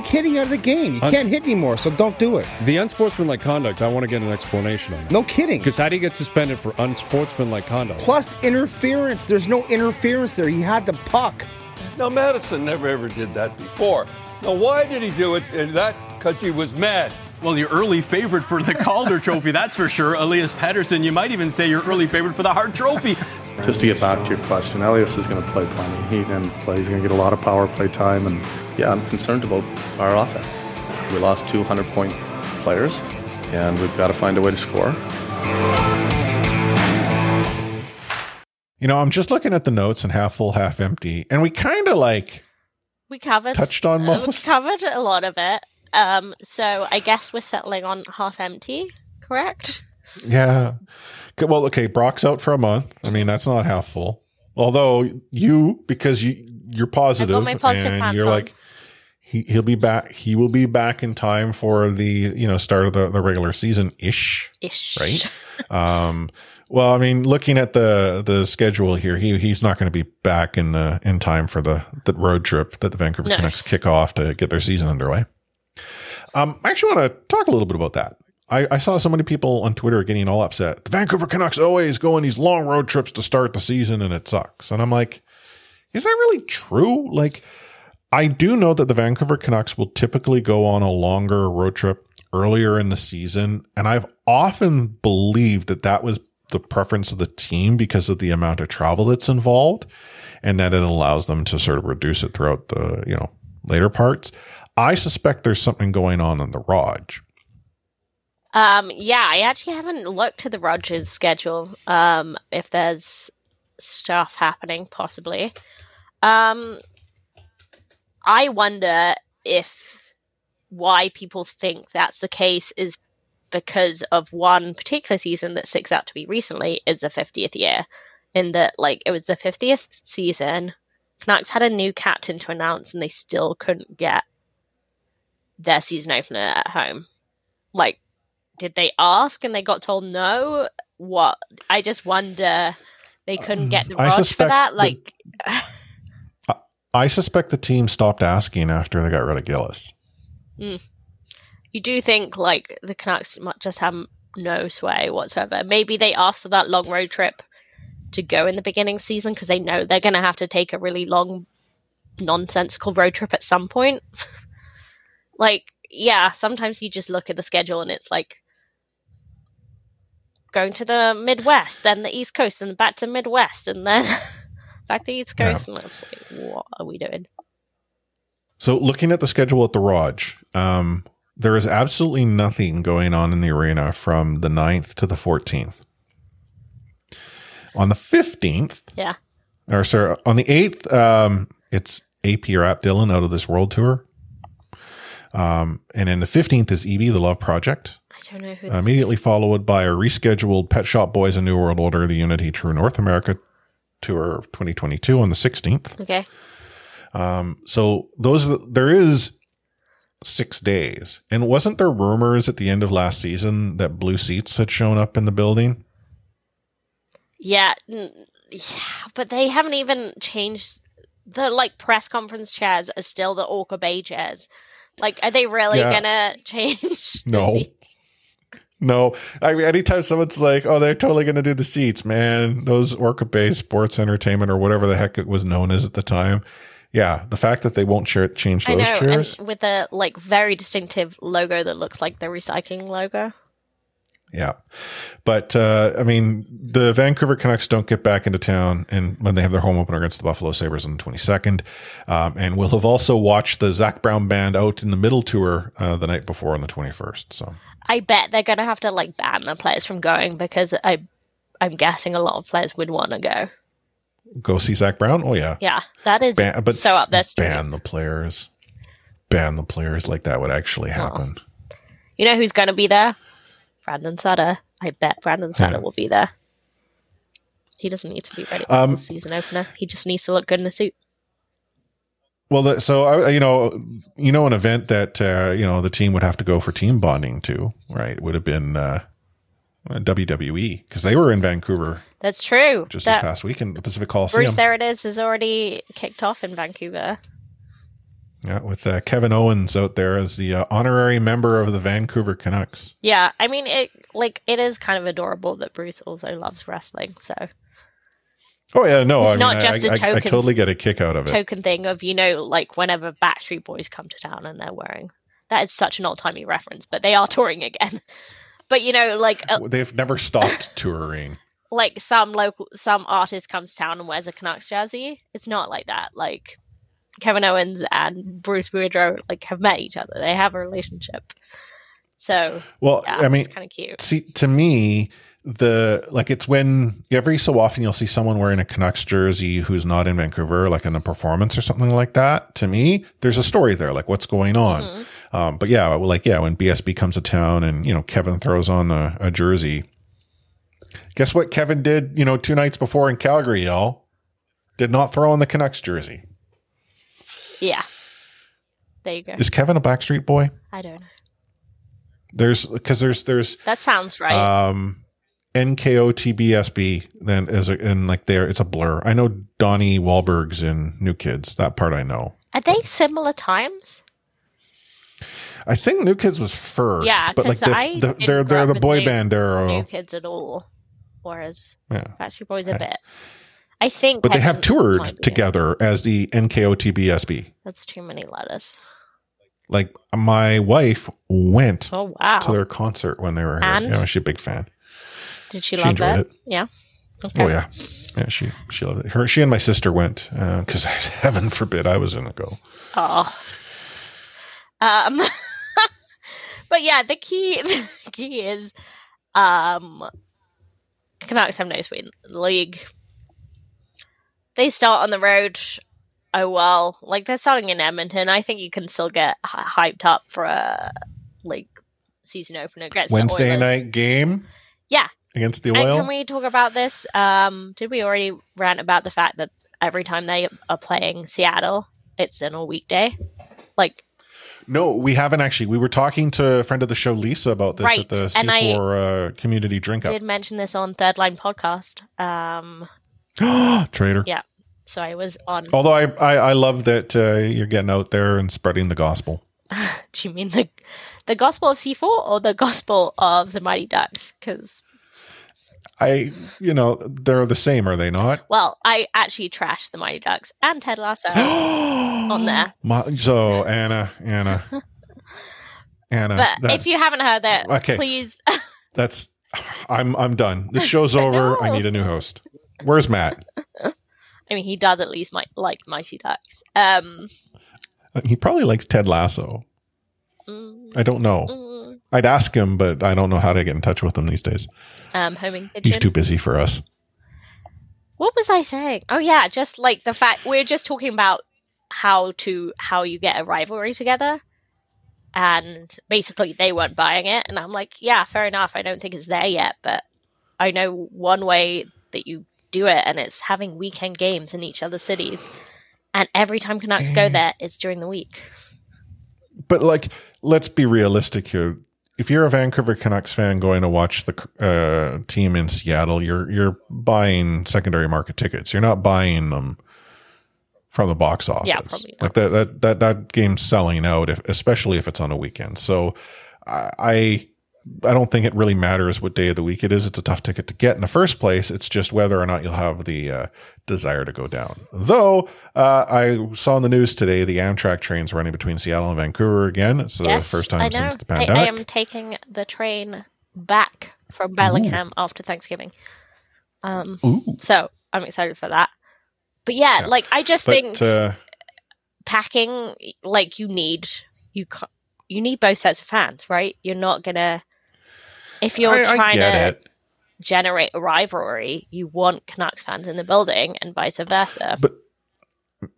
Take hitting out of the game. You Un- can't hit anymore, so don't do it. The unsportsmanlike conduct, I want to get an explanation on that. No kidding. Because how do you get suspended for unsportsmanlike conduct? Plus interference. There's no interference there. He had the puck. Now, Madison never ever did that before. Now, why did he do it? And that because he was mad. Well, your early favorite for the Calder *laughs* Trophy, that's for sure. Elias Pettersson. You might even say your early favorite for the Hart Trophy. Just to get back to your question, Elias is going to play plenty. He didn't play. He's going to get a lot of power play time, and yeah, I'm concerned about our offense. We lost 200 point players, and we've got to find a way to score. You know, I'm just looking at the notes and half full, half empty, and we kind of like We covered Touched on uh, we covered a lot of it. Um, so I guess we're settling on half empty, correct? Yeah. Well, okay, Brock's out for a month. I mean, that's not half full. Although you, because you you're positive, positive and you're on. like he he'll be back. He will be back in time for the you know start of the, the regular season ish. Ish. Right. *laughs* um. Well, I mean, looking at the the schedule here, he he's not going to be back in the in time for the the road trip that the Vancouver Nice. Canucks kick off to get their season underway. Um, I actually want to talk a little bit about that. I, I saw so many people on Twitter getting all upset. The Vancouver Canucks always go on these long road trips to start the season and it sucks. And I'm like, is that really true? Like, I do know that the Vancouver Canucks will typically go on a longer road trip earlier in the season. And I've often believed that that was the preference of the team because of the amount of travel that's involved and that it allows them to sort of reduce it throughout the, you know, later parts. I suspect there's something going on in the Rog. Um, yeah, I actually haven't looked at the Rogers schedule. Um, if there's stuff happening, possibly. Um, I wonder if why people think that's the case is because of one particular season that sticks out to me recently is the 50th year. In that, like, it was the 50th season. Canucks had a new captain to announce, and they still couldn't get their season opener at home. Like, did they ask and they got told no? What? I just wonder they couldn't mm, get the Rog for that. that- Like, *laughs* I suspect the team stopped asking after they got rid of Gillis. mm. you do think like the Canucks might just haven't no sway whatsoever. Maybe they asked for that long road trip to go in the beginning season because they know they're going to have to take a really long, nonsensical road trip at some point. *laughs* like, yeah, sometimes you just look at the schedule and it's like going to the Midwest, then the East Coast, and back to Midwest, and then *laughs* back to the East Yeah. It's like, what are we doing? So, looking at the schedule at the Rog, um, there is absolutely nothing going on in the arena from the 9th to the 14th. On the 15th, yeah, or sorry, on the 8th, um, it's AP Rap Dhillon out of this world tour. Um, and then the 15th is EB, the Love Project. I don't know who. Immediately followed by a rescheduled Pet Shop Boys and New World Order, the Unity True North America tour of 2022 on the 16th. Okay. Um, so those there is six days, and wasn't there rumors at the end of last season that blue seats had shown up in the building? Yeah, yeah, but they haven't even changed the like press conference chairs are still the Orca Bay chairs. Like, are they really yeah. gonna *laughs* change? No. No, I mean, anytime someone's like, "Oh, they're totally going to do the seats," man, those Orca Bay Sports Entertainment or whatever the heck it was known as at the time, yeah, the fact that they won't share, change those I know, chairs with a like very distinctive logo that looks like the recycling logo. Yeah, but uh, I mean, the Vancouver Canucks don't get back into town, and when they have their home opener against the Buffalo Sabres on the twenty second, um, and we'll have also watched the Zac Brown band out in the middle tour uh, the night before on the twenty first. So I bet they're gonna have to like ban the players from going because I, I'm guessing a lot of players would want to go go see Zac Brown? Oh yeah, yeah, that is ban, but so up there. Ban the players, ban the players like that would actually happen. Oh. You know who's going to be there? Brandon Sutter. I bet Brandon Sutter yeah. will be there. He doesn't need to be ready for um, the season opener. He just needs to look good in a suit. Well, so I, you know, you know, an event that uh, you know the team would have to go for team bonding to, right? Would have been uh, WWE because they were in Vancouver that's true. Just that, this past week in the Pacific Coliseum. Bruce, there it is, is already kicked off in Vancouver. Yeah, with uh, Kevin Owens out there as the uh, honorary member of the Vancouver Canucks. Yeah, I mean, it like it is kind of adorable that Bruce also loves wrestling. So. Oh yeah, no, it's I not mean, just I, a token. I, I totally get a kick out of it. Token thing of you know, like whenever Backstreet Boys come to town and they're wearing that is such an old timey reference, but they are *laughs* touring again. But you know, like uh, they've never stopped *laughs* touring like some local some artist comes to town and wears a Canucks jersey. It's not like that. Like Kevin Owens and Bruce Boudreau like have met each other. They have a relationship. So well, yeah, I mean, kind of cute. See, to me, the like it's when every so often you'll see someone wearing a Canucks jersey who's not in Vancouver, like in a performance or something like that. To me, there's a story there, like what's going on. Mm-hmm. Um, but yeah, like yeah, when BSB comes to town and you know Kevin throws on a, a jersey, Guess what Kevin did, you know, two nights before in Calgary, y'all? Did not throw on the Canucks jersey. Yeah. There you go. Is Kevin a Backstreet Boy? I don't know. There's because there's there's that sounds right. Um, NKOTBSB then is a, and like there it's a blur. I know Donnie Wahlberg's in New Kids. That part I know. Are they similar times? I think New Kids was first. Yeah, but like the, the, they're they're the boy band era. New Kids at all, whereas yeah. Backstreet Boys a bit. I think, but they have toured together as the NKOTBSB. That's too many letters. Like my wife went oh, wow. to their concert when they were and? here. Yeah, she's a big fan. Did she, she love it? it? Yeah. Okay. Oh yeah, yeah. She she loved it. Her she and my sister went because uh, *laughs* heaven forbid I was gonna go. Oh. Um. *laughs* but yeah, the key *laughs* the key is um Canucks have no win league. They start on the road. Oh well, like they're starting in Edmonton. I think you can still get hyped up for a like season opener against Wednesday night game. Yeah, against the Oil. And can we talk about this? Um, did we already rant about the fact that every time they are playing Seattle, it's in a weekday? Like no, we haven't actually. We were talking to a friend of the show, Lisa, about this right. at the C4 uh, community drink up. did mention this on Third Line podcast. Um, *gasps* Traitor. Yeah. So I was on. Although I, I, I love that uh, you're getting out there and spreading the gospel. *laughs* Do you mean the the Gospel of C4 or the Gospel of the Mighty Ducks? Because I, you know, they're the same, are they not? well, I actually trashed the Mighty Ducks and Ted Lasso *gasps* on there. My, so Anna, Anna, *laughs* Anna. But that- if you haven't heard that, Okay. please. *laughs* that's, I'm, I'm done. This *laughs* show's over. I need a new host. Where's Matt? I mean, he does at least mi- like Mighty Ducks. Um, He probably likes Ted Lasso. mm, I don't know. I'd ask him, but I don't know how to get in touch with him these days. um, Homing Pigeon. He's too busy for us. What was I saying? Oh yeah, just like the fact we're just talking about how to how you get a rivalry together, and basically they weren't buying it, and I'm like, yeah, fair enough. I don't think it's there yet, but I know one way that you do it, and it's having weekend games in each other's cities, and every time Canucks go there, it's during the week. But like, let's be realistic here. If you're a Vancouver Canucks fan going to watch the uh, team in Seattle, you're you're buying secondary market tickets. You're not buying them from the box office. Yeah, probably Like that that that that game's selling out, if, especially if it's on a weekend. So I. I I don't think it really matters what day of the week it is. It's a tough ticket to get in the first place. It's just whether or not you'll have the uh, desire to go down. Though uh, I saw in the news today the Amtrak trains running between Seattle and Vancouver again. It's the first time since the pandemic. I am taking the train back from Bellingham after Thanksgiving. Um, so I'm excited for that. But yeah, like I just think uh, packing, like you need you ca- you need both sets of fans, right? You're not gonna if you're I- I trying get to it. generate a rivalry, you want Canucks fans in the building and vice versa. But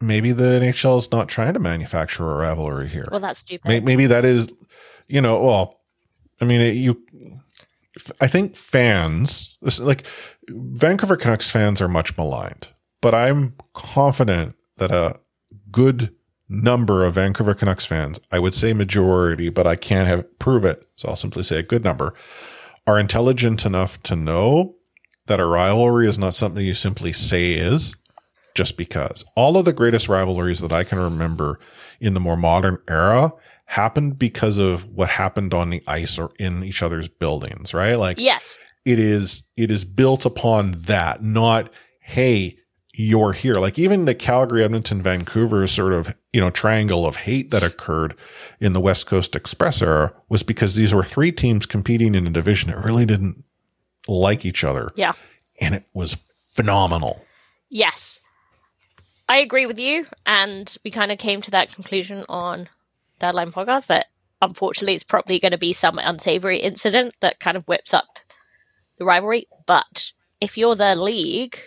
maybe the NHL is not trying to manufacture a rivalry here. well, that's stupid. May- Maybe that is, you know, well, I mean, it- you, I think fans, like Vancouver Canucks fans are much maligned, but I'm confident that a good number of Vancouver Canucks fans, I would say majority, but I can't have prove it. So I'll simply say a good number are intelligent enough to know that a rivalry is not something you simply say is just because. All of the greatest rivalries that I can remember in the more modern era happened because of what happened on the ice or in each other's buildings, right? Like yes, it is it is built upon that, not hey, you're here. Like even the Calgary, Edmonton, Vancouver sort of, you know, triangle of hate that occurred in the West Coast Express era was because these were three teams competing in a division that really didn't like each other. yeah. And it was phenomenal. Yes. I agree with you. And we kind of came to that conclusion on Deadline Line Podcast that unfortunately it's probably going to be some unsavory incident that kind of whips up the rivalry. But if you're the league,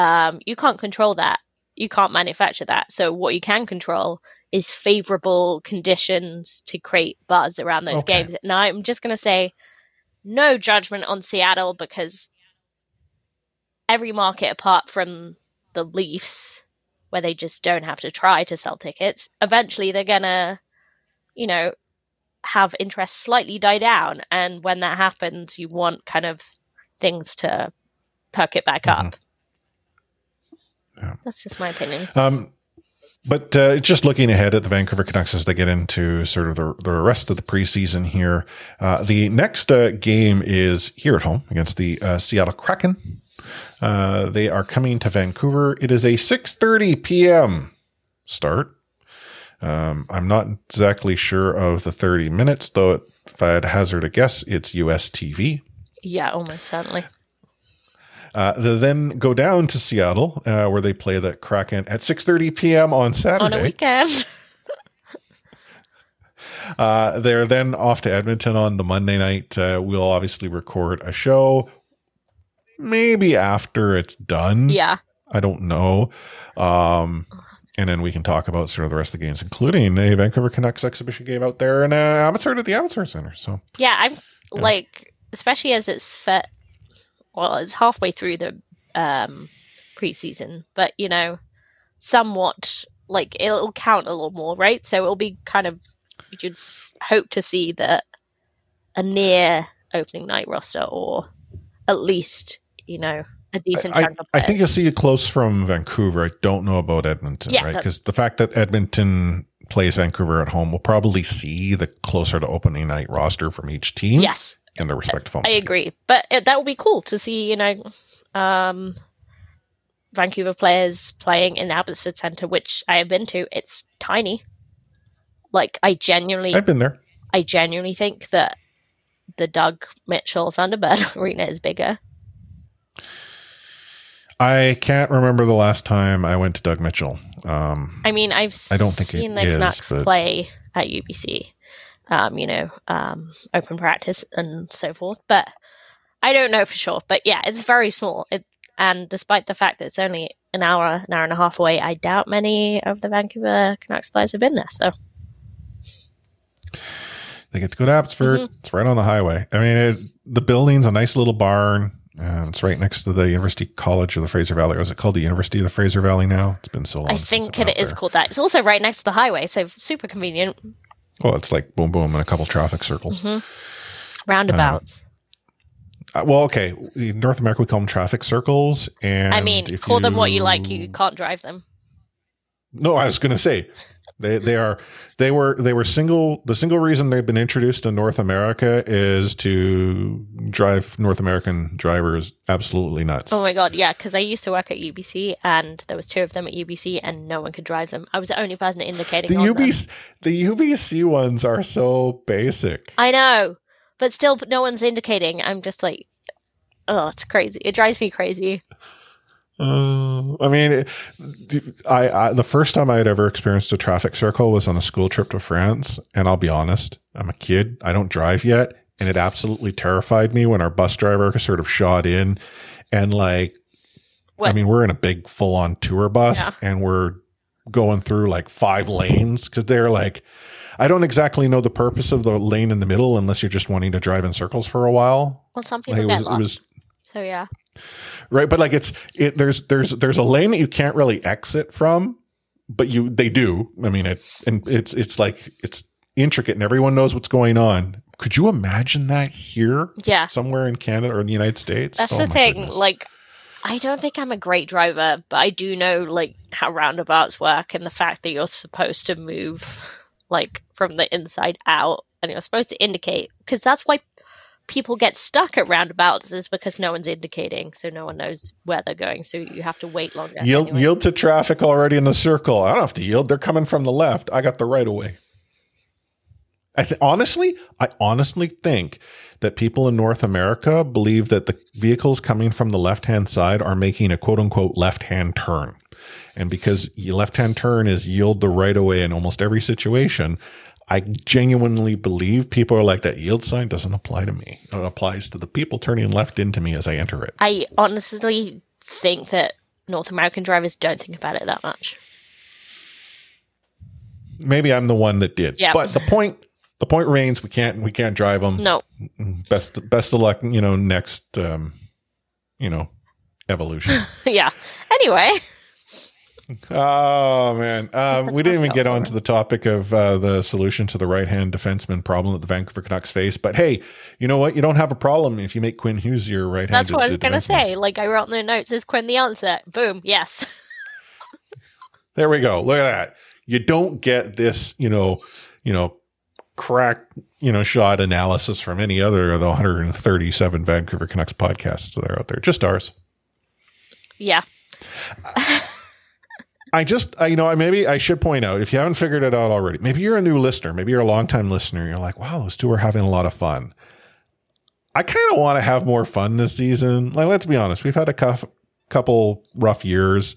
um, you can't control that. You can't manufacture that. So what you can control is favorable conditions to create buzz around those Okay. games. Now I'm just going to say no judgment on Seattle because every market apart from the Leafs, where they just don't have to try to sell tickets, eventually they're gonna, you know, have interest slightly die down. And when that happens, you want kind of things to perk it back up. That's just my opinion. Um, but uh, just looking ahead at the Vancouver Canucks as they get into sort of the, the rest of the preseason here, uh, the next uh, game is here at home against the uh, Seattle Kraken. Uh, they are coming to Vancouver. It is a 6:30 p.m. start. Um, I'm not exactly sure of the 30 minutes, though. If I had to hazard a guess, it's US TV. Yeah, almost certainly. Uh, they then go down to Seattle, uh, where they play the Kraken at 6:30 p.m. on Saturday. On a weekend. *laughs* Uh, they're then off to Edmonton on the Monday night. Uh, we'll obviously record a show, maybe after it's done. Yeah. I don't know. Um, and then we can talk about sort of the rest of the games, including a Vancouver Canucks exhibition game out there in uh, Abbotsford at the Abbotsford Center. So Yeah, I'm like, especially as it's fit. Well, it's halfway through the um, preseason, but you know, somewhat like it'll count a little more, right? So it'll be kind of you could s- hope to see that a near opening night roster, or at least you know a decent I, chunk of I think you'll see it close from Vancouver. I don't know about Edmonton, Yeah, right? Because the fact that Edmonton plays Vancouver at home we'll probably see the closer to opening night roster from each team. Yes. In their respective homes. I agree, but it, that would be cool to see. You know, um, Vancouver players playing in the Abbotsford Centre, which I have been to. It's tiny. Like I genuinely, I've been there. I genuinely think that the Doug Mitchell Thunderbird *laughs* Arena is bigger. I can't remember the last time I went to Doug Mitchell. Um, I mean, I've I don't think seen the is, Canucks but- play at UBC, um, you know, um, open practice and so forth, but I don't know for sure. But yeah, it's very small. It, and despite the fact that it's only an hour, an hour and a half away, I doubt many of the Vancouver Canucks players have been there. So They get to go to Abbotsford. Mhm. It's right on the highway. I mean, it, the building's a nice little barn. Uh, it's right next to the University College of the Fraser Valley. Or is it called the University of the Fraser Valley now? It's been so long. I think it been called that. It's also right next to the highway, so super convenient. Well, it's like boom, boom, and a couple traffic circles. hmm Roundabouts. Uh, well, okay. In North America, we call them traffic circles. And I mean, call them what you like. You can't drive them. No, I was going to say they they are they were they were single. The single reason they've been introduced to North America is to drive North American drivers absolutely nuts. Oh my god, yeah, because I used to work at UBC and there was two of them at UBC and no one could drive them. I was the only person indicating the on them. UBC the UBC ones are so basic. I know, but still, no one's indicating. I'm just like, oh, it's crazy. It drives me crazy. Uh, I mean, I, I the first time I had ever experienced a traffic circle was on a school trip to France, and I'll be honest, I'm a kid. I don't drive yet, and it absolutely terrified me when our bus driver sort of shot in, and like, I mean, we're in a big full on tour bus, Yeah. and we're going through like five lanes because they're like. I don't exactly know the purpose of the lane in the middle unless you're just wanting to drive in circles for a while. Well, some people it get was- lost. was- so yeah, right but like it's it there's there's there's a lane that you can't really exit from but you they do i mean it and it's it's like it's intricate and everyone knows what's going on could you imagine that here Yeah. somewhere in canada or in the united states that's Oh the thing. goodness. Like, I don't think I'm a great driver, but I do know like how roundabouts work and the fact that you're supposed to move like from the inside out and you're supposed to indicate because that's why people get stuck at roundabouts is because no one's indicating, so no one knows where they're going. So you have to wait longer. yield anyway. yield to traffic already in the circle i don't have to yield they're coming from the left i got the right of way I th- honestly, I honestly think that people in North America believe that the vehicles coming from the left hand side are making a quote unquote left hand turn. And because left hand turn is yield the right of way in almost every situation, I genuinely believe people are like that yield sign doesn't apply to me. It applies to the people turning left into me as I enter it. I honestly think that North American drivers don't think about it that much. Maybe I'm the one that did. Yeah. But the point the point remains we can't we can't drive them. No. Best best of luck, you know, next um you know, evolution. *laughs* yeah. Anyway, Oh man, *laughs* um, we didn't even get on to the topic of uh, the solution to the right-hand defenseman problem that the Vancouver Canucks face. But hey, you know what? You don't have a problem if you make Quinn Hughes your right-handed. that's what I was going to say. Like I wrote in the notes, is Quinn the answer? Boom. Yes. *laughs* There we go. Look at that. You don't get this, you know, you know, crack, you know, shot analysis from any other of the 137 Vancouver Canucks podcasts that are out there. Just ours. yeah. I just, I, you know, I maybe I should point out if you haven't figured it out already, maybe you're a new listener, maybe you're a longtime listener. You're like, wow, those two are having a lot of fun. I kind of want to have more fun this season. Like, let's be honest, we've had a cuff, couple rough years.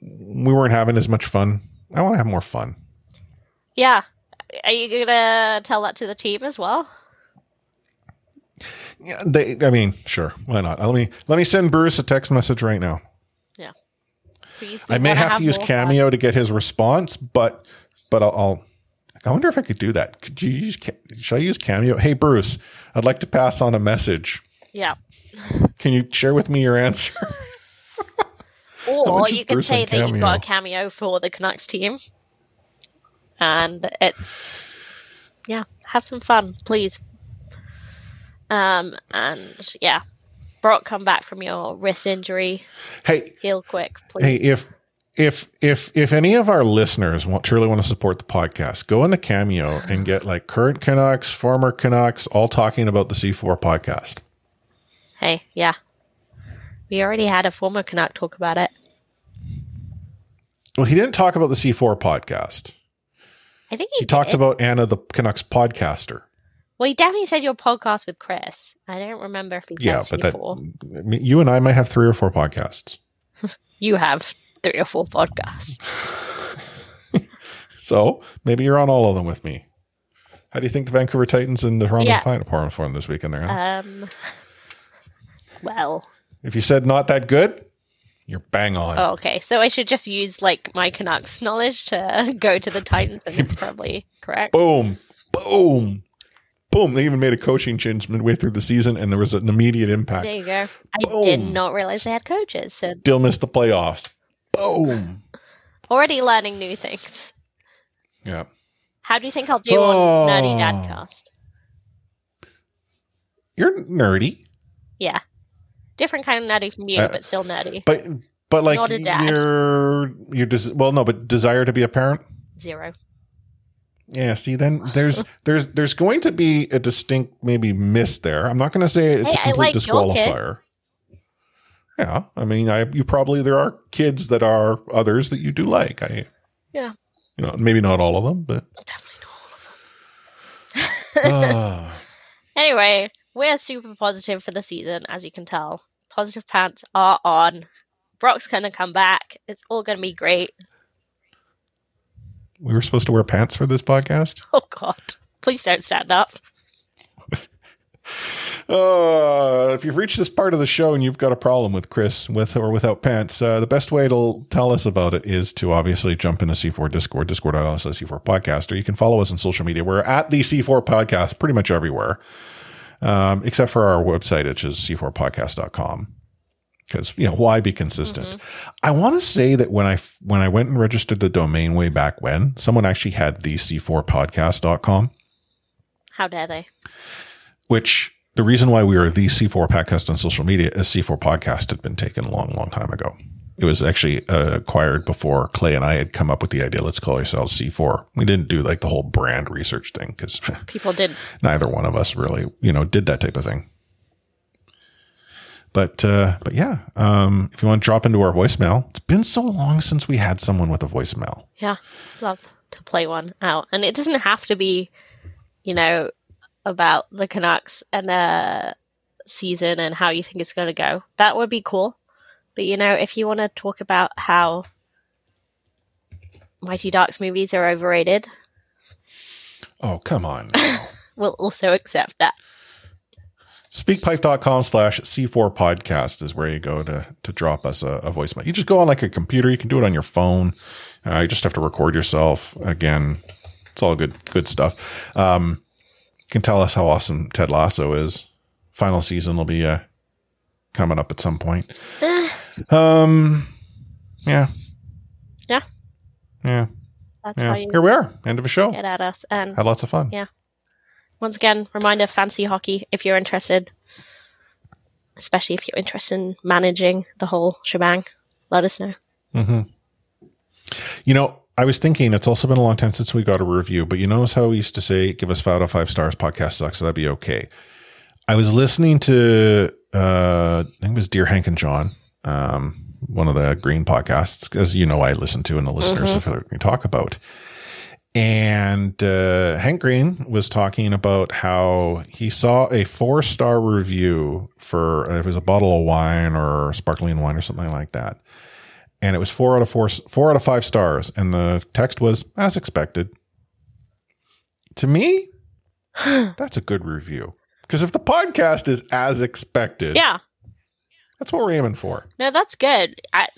We weren't having as much fun. I want to have more fun. Yeah. Are you gonna tell that to the team as well? Yeah, they. I mean, sure, why not? Let me let me send Bruce a text message right now. Please. I may wanna have to use Cameo to get his response, but but I'll, I'll. I wonder if I could do that. Could you use? Should I use Cameo? Hey, Bruce, I'd like to pass on a message. Yeah. *laughs* Can you share with me your answer? *laughs* Or you can say on that you've got a Cameo? cameo for the Canucks team. And it's yeah, have some fun, please. Um and yeah. Brock, come back from your wrist injury. hey, Heal quick, please. hey, if if if if any of our listeners want truly want to support the podcast, go into Cameo and get like current Canucks, former Canucks, all talking about the C4 podcast. Hey, yeah. We already had a former Canuck talk about it. Well, he didn't talk about the C4 podcast. I think he, He talked about Anna the Canucks podcaster. Well, he definitely said your podcast with Chris. I don't remember if he said Yeah, but that C4. You and I might have three or four podcasts. *laughs* You have three or four podcasts. *laughs* So maybe you're on all of them with me. How do you think the Vancouver Titans and the Toronto Yeah. Defiant are performing this weekend there? huh? Um. *laughs* Well. if you said not that good, you're bang on. Oh, okay. So I should just use like my Canucks knowledge to go to the Titans, and it's probably correct. Boom, boom, boom. They even made a coaching change midway through the season, and there was an immediate impact. There you go. I did not realize they had coaches, so Still missed the playoffs. Boom. already learning new things. Yeah. How do you think I'll do Oh. on Nerdy Dadcast? You're nerdy, Yeah, different kind of nerdy from you, Uh, but still nerdy. but but like Not a dad. you're you're des- well no, but desire to be a parent. Zero. Yeah, see, then there's *laughs* there's there's going to be a distinct maybe miss there. I'm not going to say it's Hey, a complete like disqualifier. Yeah, I mean, I you probably there are kids that are others that you do like. I Yeah. you know maybe not all of them, but Ah. *laughs* Anyway, we're super positive for the season, as you can tell. Positive pants are on. Brock's gonna come back. It's all gonna be great. We were supposed to wear pants for this podcast. *laughs* Oh God! Please don't stand up. *laughs* Uh, if you've reached this part of the show and you've got a problem with Chris with or without pants, uh, the best way to tell us about it is to obviously jump into C4 Discord, discord.io slash C4 podcast, or you can follow us on social media. We're at the C4 podcast pretty much everywhere, um, except for our website, which is c4podcast.com. Because, you know, why be consistent? I want to say that when I, when I went and registered the domain way back when, someone actually had the c4podcast.com How dare they? which the reason why we are the C4 podcast on social media is C4 podcast had been taken a long, long time ago. It was actually uh, acquired before Clay and I had come up with the idea. Let's call ourselves C4. We didn't do like the whole brand research thing because People did. *laughs* neither one of us really, you know, did that type of thing. But, uh, but yeah, um, if you want to drop into our voicemail, it's been so long since we had someone with a voicemail. Yeah, love to play one out, and it doesn't have to be, you know, about the Canucks and the season and how you think it's going to go. That would be cool. But you know, if you want to talk about how Mighty Ducks movies are overrated, Oh, come on. *laughs* we'll also accept that. Speakpipe.com slash C4 podcast is where you go to, to drop us a, a voicemail. You just go on like a computer. You can do it on your phone. Uh, you just have to record yourself. Again, it's all good, good stuff. Um, you can tell us how awesome Ted Lasso is. Final season will be, uh, coming up at some point. *sighs* Um, yeah, Yeah, yeah. that's yeah. how you Here we are. End of a show. get at us. And Had lots of fun. Yeah. Once again, reminder fancy hockey if you're interested, especially if you're interested in managing the whole shebang. Let us know. hmm You know, I was thinking it's also been a long time since we got a review, but you notice how we used to say, give us five out of five stars, podcast sucks, so that'd be okay. I was listening to, uh, I think it was Dear Hank and John, um, one of the green podcasts, as you know, I listen to and the listeners Mhm. have heard me talk about. And uh, Hank Green was talking about how he saw a four star review for uh, it was a bottle of wine or sparkling wine or something like that, and it was four out of four, four out of five stars, and the text was as expected. To me, *gasps* that's a good review because if the podcast is as expected, Yeah. that's what we're aiming for. No, that's good. I,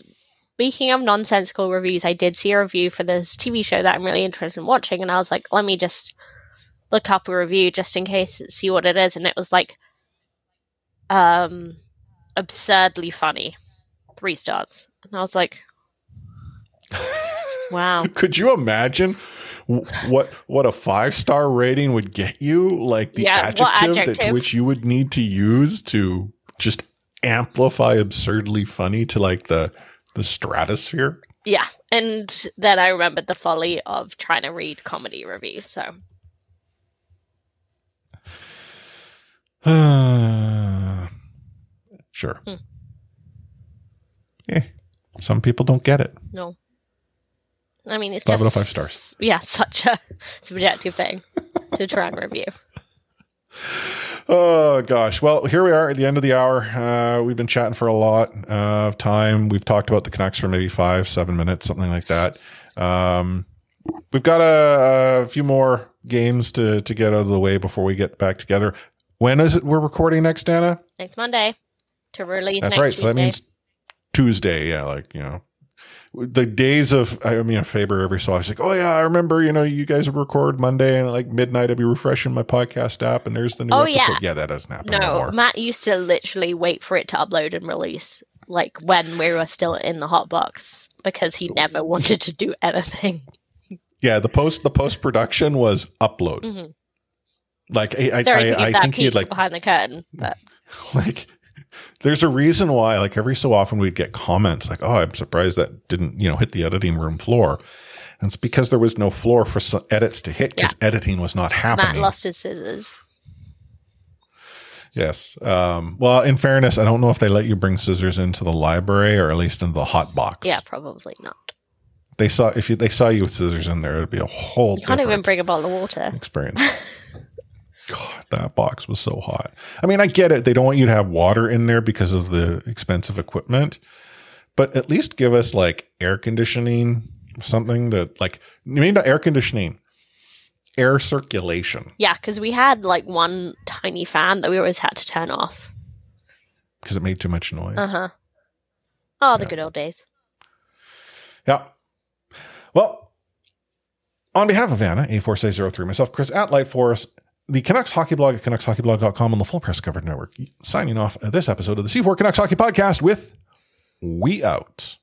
speaking of nonsensical reviews, I did see a review for this TV show that I'm really interested in watching, and I was like, let me just look up a review just in case, see what it is, and it was like, um, absurdly funny, three stars, and I was like, *laughs* wow. Could you imagine what what a five star rating would get you? Like the Yeah, what adjective, that adjective? which you would need to use to just amplify absurdly funny to like the the stratosphere. yeah, and then I remembered the folly of trying to read comedy reviews. So *sighs* sure. Hmm. Yeah. Some people don't get it. no, I mean it's Five out just of five stars. Yeah, *laughs* such a subjective thing to try and review. *laughs* Oh gosh. Well, here we are at the end of the hour. Uh, we've been chatting for a lot uh, of time. We've talked about the Canucks for maybe five, seven minutes, something like that. Um, we've got a, a few more games to to get out of the way before we get back together. When is it we're recording next, Dana? Next Monday to release. That's next right. So that means Tuesday. Yeah, like you know, the days of I mean, Faber every so often, he's like, oh yeah, I remember. You know, you guys would record Monday and at like midnight, I'd be refreshing my podcast app, and there's the new Oh, episode. yeah. yeah, that doesn't happen No, anymore. Matt used to literally wait for it to upload and release, like when we were still in the hot box, because he never wanted to do anything. *laughs* Yeah, the post the post production was upload. Mhm. Like I, I, Sorry I, I think he had like behind the curtain, but *laughs* like there's a reason why like every so often we'd get comments like oh i'm surprised that didn't you know hit the editing room floor and it's because there was no floor for edits to hit because editing was not happening. Matt lost his scissors. yes um, well in fairness i don't know if they let you bring scissors into the library or at least into the hot box Yeah, probably not. they saw if you, they saw you with scissors in there it'd be a whole You can't even bring a bottle of water. experience *laughs* God, that box was so hot. I mean, I get it. They don't want you to have water in there because of the expensive equipment, but at least give us like air conditioning, something that like, maybe not air conditioning, air circulation, Yeah, because we had like one tiny fan that we always had to turn off. because it made too much noise. Uh huh. Oh, the good old days. Yeah. Well, on behalf of Anna, A4603, myself, Chris at Light Forest, the Canucks Hockey Blog at CanucksHockeyBlog.com and the Full Press Coverage Network, signing off this episode of the C4 Canucks Hockey Podcast with We Out.